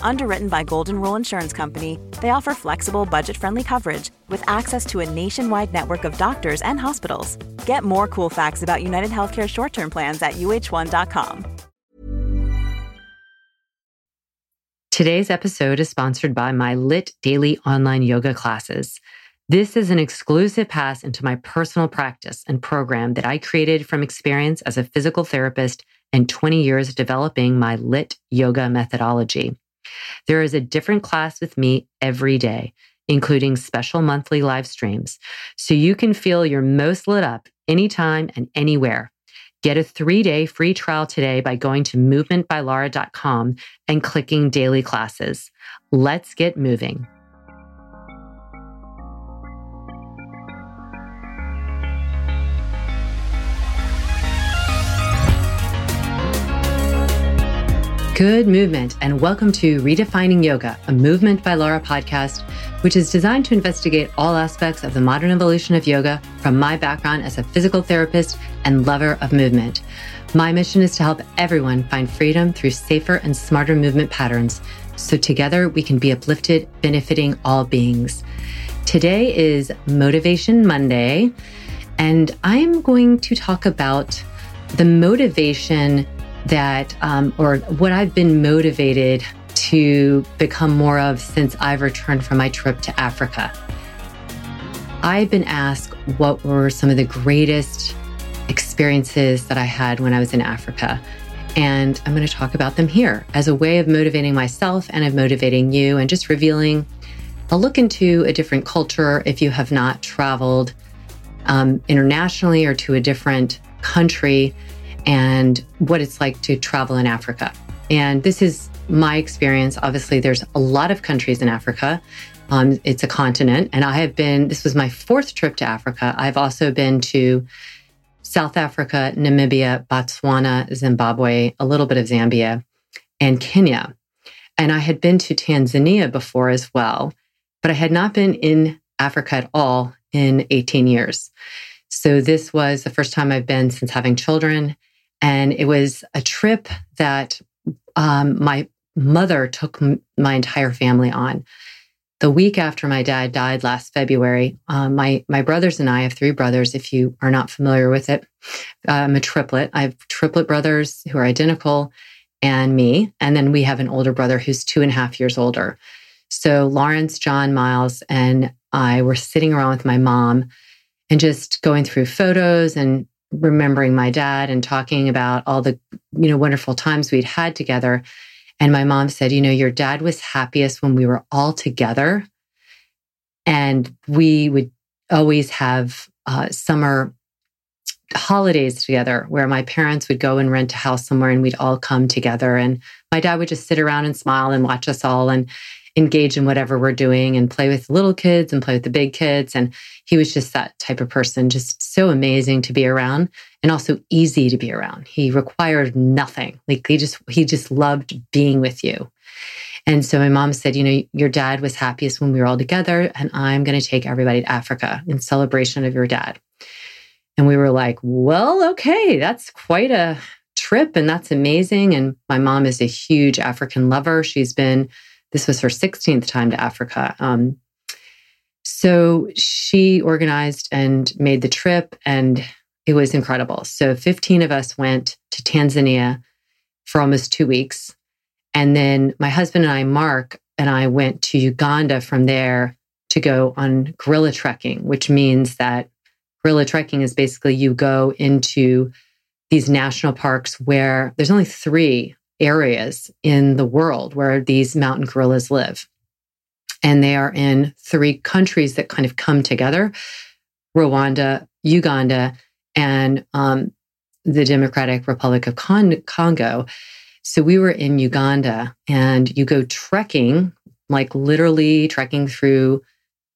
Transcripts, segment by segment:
Underwritten by Golden Rule Insurance Company, they offer flexible, budget friendly coverage with access to a nationwide network of doctors and hospitals. Get more cool facts about United Healthcare short term plans at uhone.com. Today's episode is sponsored by my Lit Daily online yoga classes. This is an exclusive pass into my personal practice and program that I created from experience as a physical therapist and 20 years developing my Lit yoga methodology. There is a different class with me every day, including special monthly live streams, so you can feel your most lit up anytime and anywhere. Get a three day free trial today by going to movementbylara.com and clicking daily classes. Let's get moving. Good movement, and welcome to Redefining Yoga, a Movement by Lara podcast, which is designed to investigate all aspects of the modern evolution of yoga from my background as a physical therapist and lover of movement. My mission is to help everyone find freedom through safer and smarter movement patterns so together we can be uplifted, benefiting all beings. Today is Motivation Monday, and I'm going to talk about the motivation that, um, or what I've been motivated to become more of since I've returned from my trip to Africa. I've been asked what were some of the greatest experiences that I had when I was in Africa. And I'm going to talk about them here as a way of motivating myself and of motivating you and just revealing a look into a different culture if you have not traveled um, internationally or to a different country and what it's like to travel in Africa. And this is my experience. Obviously, there's a lot of countries in Africa. Um, it's a continent, and I have been, this was my fourth trip to Africa. I've also been to South Africa, Namibia, Botswana, Zimbabwe, a little bit of Zambia, and Kenya. And I had been to Tanzania before as well, but I had not been in Africa at all in 18 years. So this was the first time I've been since having children. And it was a trip that um, my mother took m- my entire family on. The week after my dad died last February, um, my my brothers and I have three brothers. If you are not familiar with it, I'm a triplet. I have triplet brothers who are identical, and me, and then we have an older brother who's two and a half years older. So Lawrence, John, Miles, and I were sitting around with my mom and just going through photos and remembering my dad and talking about all the you know wonderful times we'd had together. And my mom said you know your dad was happiest when we were all together. And we would always have uh, summer holidays together where my parents would go and rent a house somewhere and we'd all come together. And my dad would just sit around and smile and watch us all. And engage in whatever we're doing and play with little kids and play with the big kids. And he was just that type of person, just so amazing to be around and also easy to be around. He required nothing. Like he just, he just loved being with you. And so my mom said, you know, your dad was happiest when we were all together, and I'm going to take everybody to Africa in celebration of your dad. And we were like, well, okay, that's quite a trip and that's amazing. And my mom is a huge African lover. She's been this was her 16th time to Africa. Um, so she organized and made the trip, and it was incredible. So 15 of us went to Tanzania for almost two weeks. And then my husband and I, Mark, and I went to Uganda from there to go on gorilla trekking, which means that gorilla trekking is basically you go into these national parks where there's only three areas in the world where these mountain gorillas live. And they are in three countries that kind of come together Rwanda, Uganda, and um, the Democratic Republic of Con- Congo. So we were in Uganda and you go trekking, like literally trekking through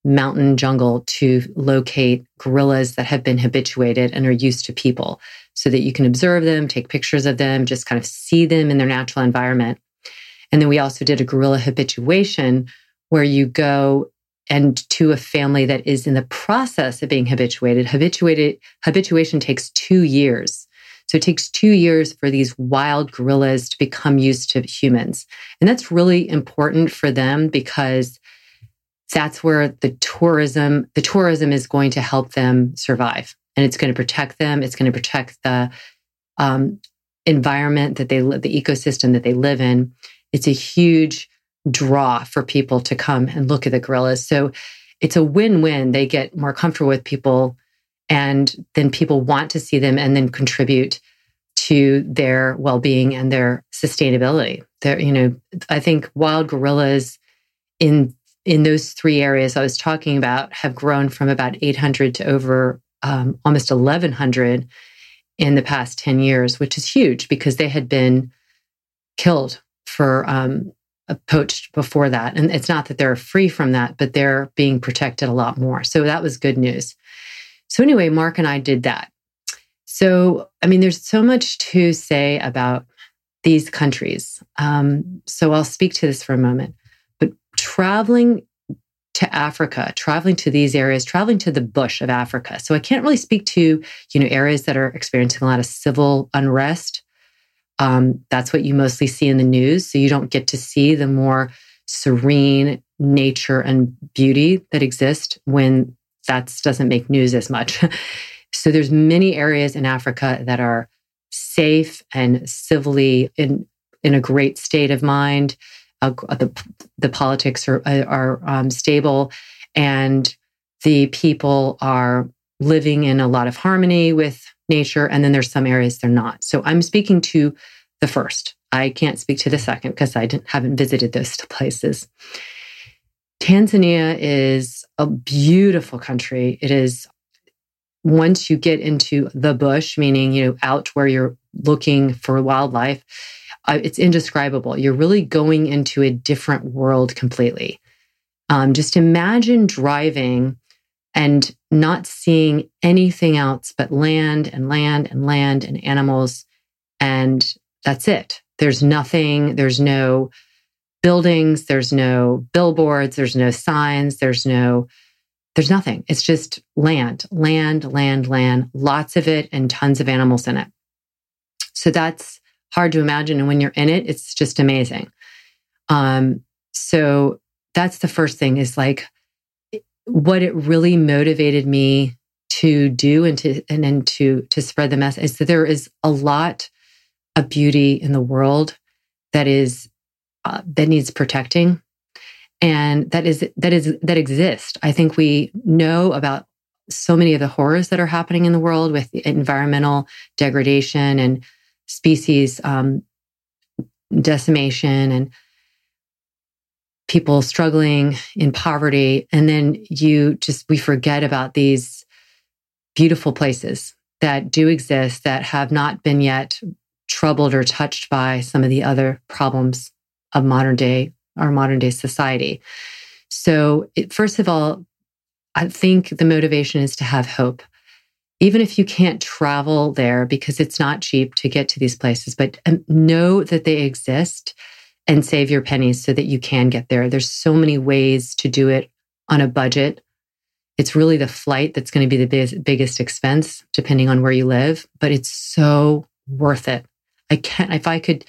mountain jungle to locate gorillas that have been habituated and are used to people so that you can observe them, take pictures of them, just kind of see them in their natural environment. And then we also did a gorilla habituation where you go and to a family that is in the process of being habituated. Habituated habituation takes two years. So it takes two years for these wild gorillas to become used to humans. And that's really important for them because that's where the tourism, the tourism is going to help them survive and it's going to protect them. It's going to protect the um, environment that they live, the ecosystem that they live in. It's a huge draw for people to come and look at the gorillas. So it's a win-win. They get more comfortable with people and then people want to see them and then contribute to their well-being and their sustainability. There, you know, I think wild gorillas in in those three areas I was talking about have grown from about 800 to over um, almost 1,100 in the past 10 years, which is huge because they had been killed for um, poached before that. And it's not that they're free from that, but they're being protected a lot more. So that was good news. So, anyway, Mark and I did that. So, I mean, there's so much to say about these countries. Um, so, I'll speak to this for a moment. But traveling to Africa, traveling to these areas, traveling to the bush of Africa. So I can't really speak to, you know, areas that are experiencing a lot of civil unrest. Um, that's what you mostly see in the news. So you don't get to see the more serene nature and beauty that exist when that doesn't make news as much. so there's many areas in Africa that are safe and civilly in in a great state of mind uh, the the politics are are um, stable, and the people are living in a lot of harmony with nature. And then there's some areas they're not. So I'm speaking to the first. I can't speak to the second because I haven't visited those places. Tanzania is a beautiful country. It is once you get into the bush, meaning, you know, out where you're looking for wildlife, uh, it's indescribable. You're really going into a different world completely. Um, just imagine driving and not seeing anything else but land and land and land and animals. And that's it. There's nothing, there's no buildings, there's no billboards, there's no signs, there's no, there's nothing. It's just land, land, land, land, lots of it and tons of animals in it. So that's hard to imagine. And when you're in it, it's just amazing. Um, so that's the first thing is like what it really motivated me to do and to and then to to spread the message is that there is a lot of beauty in the world that is uh, that needs protecting and that is that is that exists i think we know about so many of the horrors that are happening in the world with environmental degradation and species um, decimation and people struggling in poverty. And then you just, we forget about these beautiful places that do exist that have not been yet troubled or touched by some of the other problems of modern day, our modern day society. So, it, first of all, I think the motivation is to have hope even if you can't travel there because it's not cheap to get to these places, but um, know that they exist and save your pennies so that you can get there. There's so many ways to do it on a budget. It's really the flight that's going to be the biggest expense, depending on where you live, but it's so worth it. I can't, if I could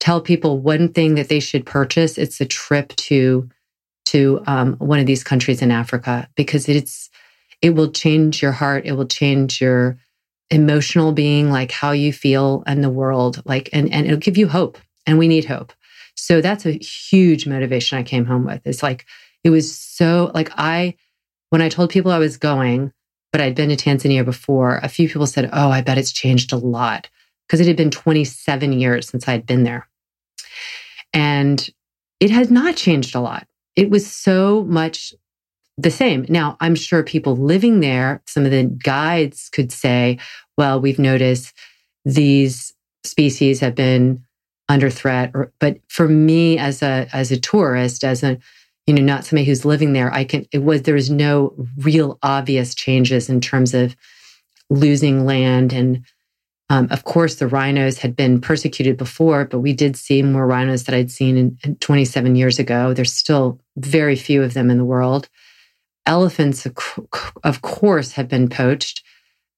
tell people one thing that they should purchase, it's a trip to, to um, one of these countries in Africa because it's, it will change your heart. It will change your emotional being, like how you feel and the world, like, and, and it'll give you hope. And we need hope. So that's a huge motivation I came home with. It's like, it was so like I, when I told people I was going, but I'd been to Tanzania before, a few people said, Oh, I bet it's changed a lot. because it had been 27 years since I had been there. And it has not changed a lot. It was so much the same. Now, I'm sure people living there, some of the guides could say, well, we've noticed these species have been under threat or, but for me as a as a tourist as a you know not somebody who's living there i can it was there was no real obvious changes in terms of losing land and um, of course the rhinos had been persecuted before but we did see more rhinos that i'd seen in, in 27 years ago. There's still very few of them in the world. Elephants of course have been poached.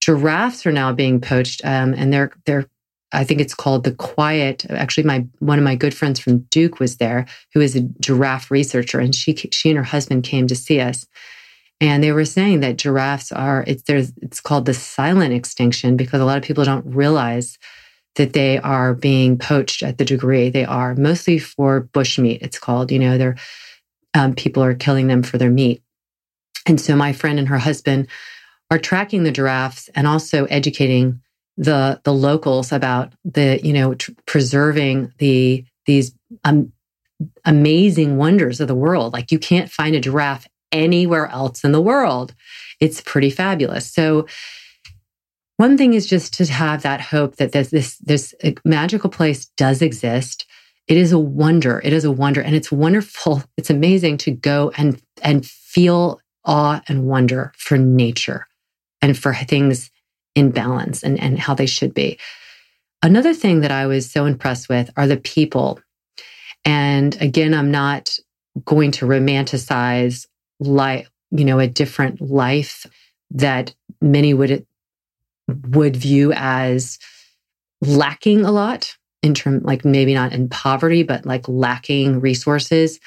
Giraffes are now being poached um, and they're they're I think it's called the Quiet. Actually, my one of my good friends from Duke was there, who is a giraffe researcher, and she she and her husband came to see us, and they were saying that giraffes are it's there's it's called the silent extinction because a lot of people don't realize that they are being poached at the degree they are, mostly for bushmeat. It's called, you know, they're um, people are killing them for their meat, and so my friend and her husband are tracking the giraffes and also educating the the locals about the you know tr- preserving the these um, amazing wonders of the world. Like you can't find a giraffe anywhere else in the world. It's pretty fabulous. So one thing is just to have that hope that this this this magical place does exist. It is a wonder. It is a wonder and it's wonderful. It's amazing to go and and feel awe and wonder for nature and for things in balance and, and how they should be. Another thing that I was so impressed with are the people. And again, I'm not going to romanticize life, you know, a different life that many would would view as lacking a lot in term like maybe not in poverty but like lacking resources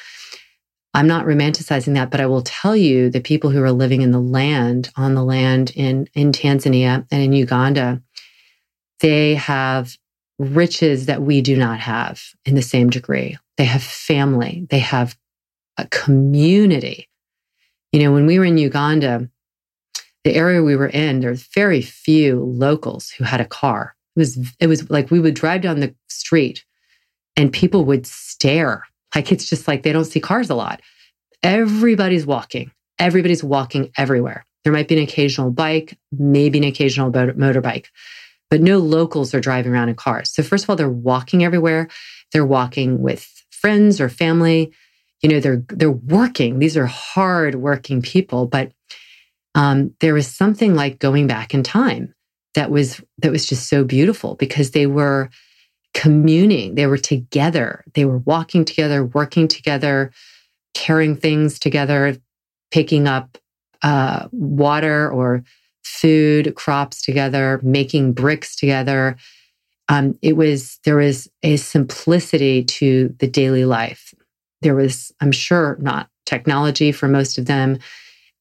I'm not romanticizing that, but I will tell you the people who are living in the land, on the land in, in Tanzania and in Uganda, they have riches that we do not have in the same degree. They have family, they have a community. You know, when we were in Uganda, the area we were in, there was very few locals who had a car. It was it was like we would drive down the street and people would stare like it's just like they don't see cars a lot. Everybody's walking. Everybody's walking everywhere. There might be an occasional bike, maybe an occasional motorbike, but no locals are driving around in cars. So, first of all, they're walking everywhere. They're walking with friends or family. You know, they're they're working. These are hard working people, but um, there was something like going back in time that was that was just so beautiful because they were communing. They were together. They were walking together, working together, carrying things together, picking up uh, water or food, crops together, making bricks together. Um, it was there was a simplicity to the daily life. There was, I'm sure, not technology for most of them.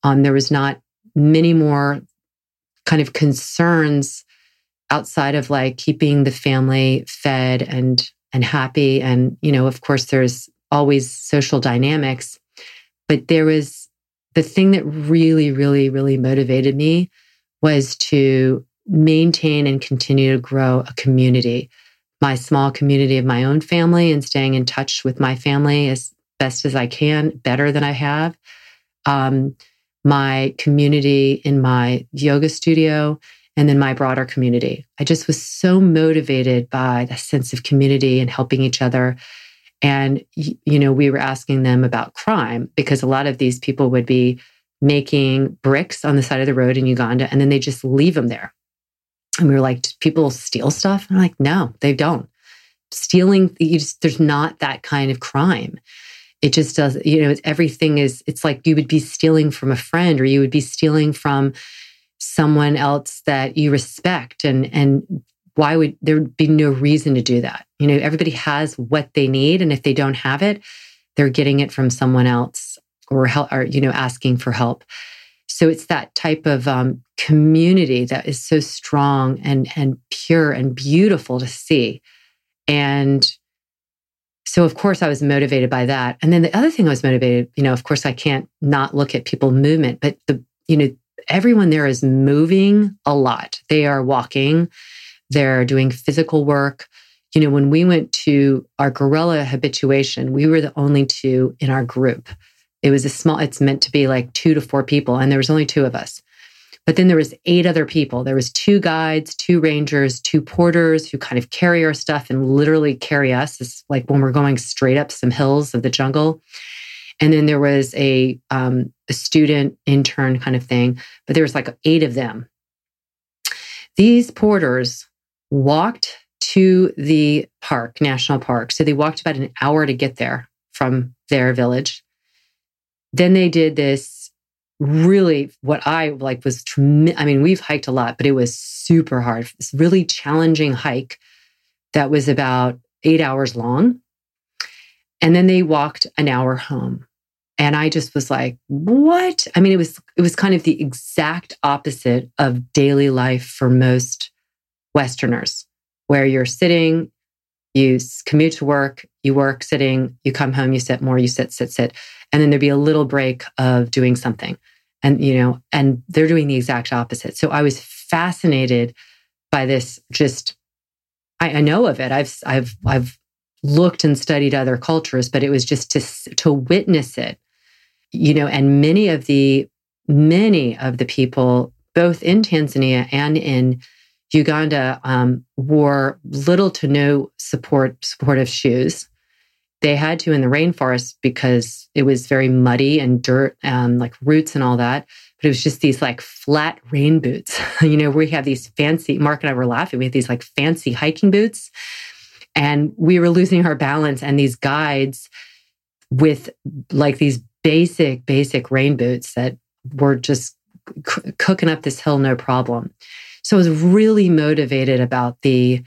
Um, there was not many more kind of concerns outside of like keeping the family fed and and happy. And you know of course there's always social dynamics. But there was the thing that really really really motivated me was to maintain and continue to grow a community. My small community of my own family and staying in touch with my family as best as i can better than i have um, my community in my yoga studio and then my broader community. I just was so motivated by the sense of community and helping each other. And, you know, we were asking them about crime because a lot of these people would be making bricks on the side of the road in Uganda and then they just leave them there. And we were like, people steal stuff? And I'm like, no, they don't. Stealing, just, there's not that kind of crime. It just does, you know, everything is, it's like you would be stealing from a friend or you would be stealing from, someone else that you respect. And and why would there be no reason to do that. You know everybody has what they need. And if they don't have it they're getting it from someone else or help or you know asking for help. So it's that type of um, community that is so strong and and pure and beautiful to see. And so of course i was motivated by that and then the other thing i was motivated you know of course i can't not look at people movement but the you know everyone there is moving a lot. They are walking, they're doing physical work. You know, when we went to our gorilla habituation, we were the only two in our group. It was a small, it's meant to be like two to four people, and there was only two of us. But then there was eight other people. There was two guides, two rangers, two porters who kind of carry our stuff and literally carry us. It's like when we're going straight up some hills of the jungle. And then there was a, um, a student intern kind of thing, but there was like eight of them. These porters walked to the park, national park. So they walked about an hour to get there from their village. Then they did this really what I like was I mean we've hiked a lot but it was super hard. This really challenging hike that was about 8 hours long and then they walked an hour home. And I just was like, what? I mean, it was it was kind of the exact opposite of daily life for most Westerners, where you're sitting, you commute to work, you work sitting, you come home, you sit more, you sit, sit, sit. And then there'd be a little break of doing something. And, you know, and they're doing the exact opposite. So I was fascinated by this just I, I know of it. I've I've I've looked and studied other cultures, but it was just to to witness it, you know. And many of the many of the people, both in Tanzania and in Uganda, um, wore little to no support supportive shoes. They had to in the rainforest because it was very muddy and dirt, um, like roots and all that. But it was just these like flat rain boots. you know, we have these fancy. Mark and I were laughing. We have these like fancy hiking boots and we were losing our balance. And these guides with like these basic, basic rain boots that were just c- cooking up this hill, no problem. So I was really motivated about the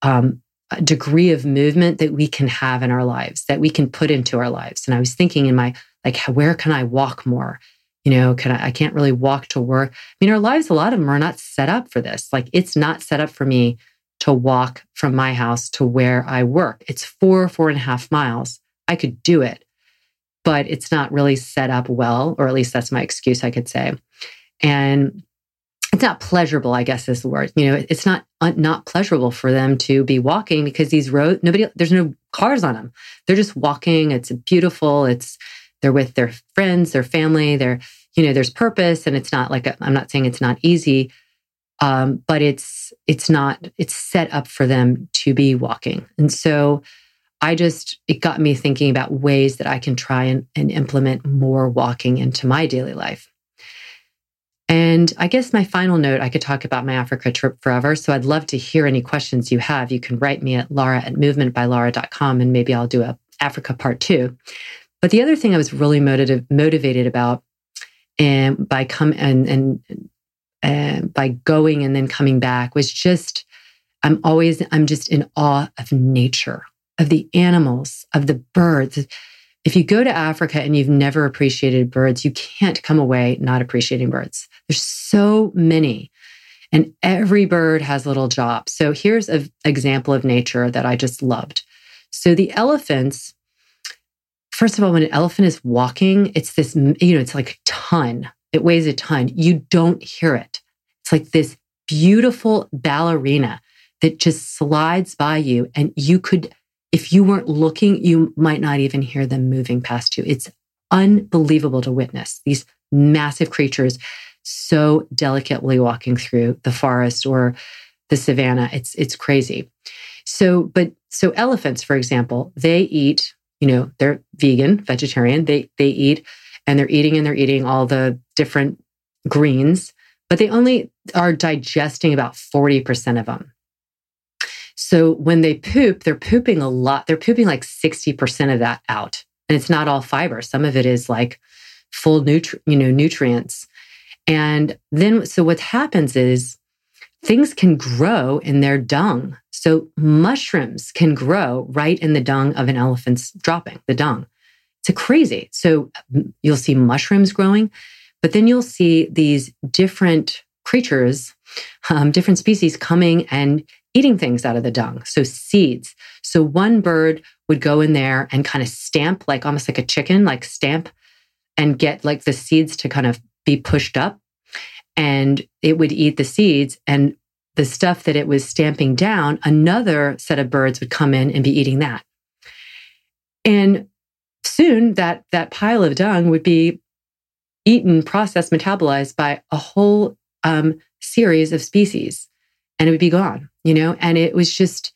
um, degree of movement that we can have in our lives, that we can put into our lives. And I was thinking in my, like, where can I walk more? You know, can I, I can't really walk to work. I mean, our lives, a lot of them are not set up for this. Like, it's not set up for me to walk from my house to where I work. It's four, four and a half miles. I could do it, but it's not really set up well, or at least that's my excuse, I could say. And it's not pleasurable, I guess is the word. You know, it's not not pleasurable for them to be walking because these roads, nobody, there's no cars on them. They're just walking. It's beautiful. It's they're with their friends, their family. They're you know, there's purpose, and it's not like i am not saying it's not easy, um, but it's it's not it's set up for them to be walking and so i just it got me thinking about ways that i can try and, and implement more walking into my daily life and i guess my final note i could talk about my africa trip forever so i'd love to hear any questions you have you can write me at lara at movementbylara.com and maybe i'll do a africa part two but the other thing i was really motivated motivated about and by come and and uh, by going and then coming back was just, I'm always, I'm just in awe of nature, of the animals, of the birds. If you go to Africa and you've never appreciated birds, you can't come away not appreciating birds. There's so many, and every bird has a little job. So here's an example of nature that I just loved. So the elephants, first of all, when an elephant is walking, it's this, you know, it's like a ton it weighs a ton. You don't hear it. It's like this beautiful ballerina that just slides by you. And you could, if you weren't looking, you might not even hear them moving past you. It's unbelievable to witness these massive creatures so delicately walking through the forest or the savannah. It's, it's crazy. So, but so elephants, for example, they eat, you know, they're vegan, vegetarian. They, they eat and they're eating and they're eating all the different greens, but they only are digesting about 40% of them. So when they poop, they're pooping a lot. They're pooping like 60% of that out. And it's not all fiber. Some of it is like full nutri- you know, nutrients. And then so what happens is things can grow in their dung. So mushrooms can grow right in the dung of an elephant's dropping, the dung. It's crazy. So you'll see mushrooms growing, but then you'll see these different creatures, um, different species coming and eating things out of the dung. So seeds. So one bird would go in there and kind of stamp, like almost like a chicken, like stamp and get like the seeds to kind of be pushed up. And it would eat the seeds. And the stuff that it was stamping down, another set of birds would come in and be eating that. And soon that that pile of dung would be eaten, processed, metabolized by a whole um, series of species, and it would be gone. You know, and it was just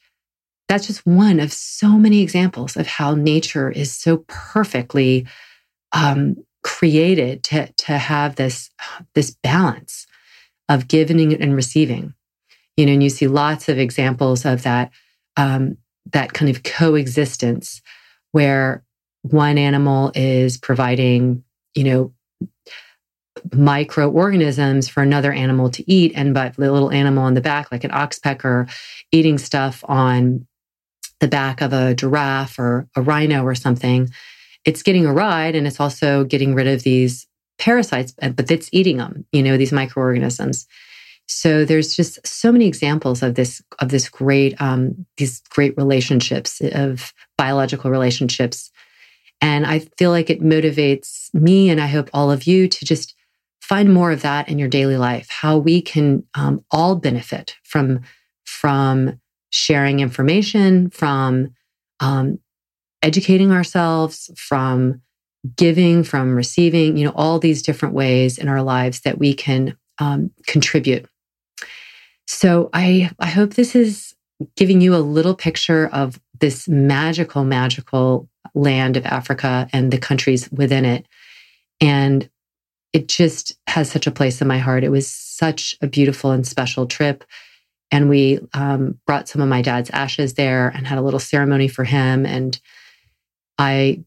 that's just one of so many examples of how nature is so perfectly um, created to to have this this balance of giving and receiving. You know, and you see lots of examples of that um, that kind of coexistence where one animal is providing, you know, microorganisms for another animal to eat, and but the little animal on the back, like an oxpecker, eating stuff on the back of a giraffe or a rhino or something, it's getting a ride and it's also getting rid of these parasites, but it's eating them, you know, these microorganisms. So there's just so many examples of this of this great um, these great relationships of biological relationships, and I feel like it motivates me, and I hope all of you to just find more of that in your daily life. How we can um, all benefit from from sharing information, from um, educating ourselves, from giving, from receiving. You know, all these different ways in our lives that we can um, contribute so I, I hope this is giving you a little picture of this magical, magical land of Africa and the countries within it. And it just has such a place in my heart. It was such a beautiful and special trip. And we um, brought some of my dad's ashes there and had a little ceremony for him. And I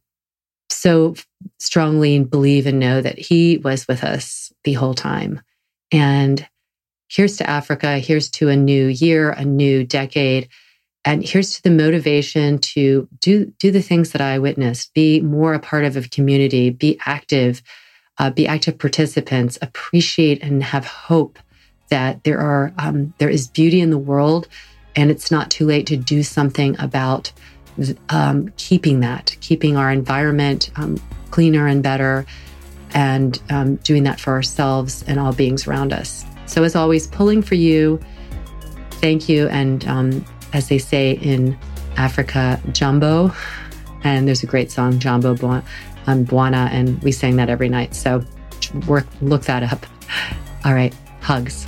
so strongly believe and know that he was with us the whole time. And here's to Africa, here's to a new year, a new decade. And here's to the motivation to do, do the things that I witnessed, be more a part of a community, be active, uh, be active participants, appreciate and have hope that there are um, there is beauty in the world, and it's not too late to do something about um, keeping that, keeping our environment um, cleaner and better, and um, doing that for ourselves and all beings around us. So, as always, pulling for you. Thank you. And um, as they say in Africa, Jambo. And there's a great song, Jambo on Bwana, and we sang that every night. So, work, look that up. All right, hugs.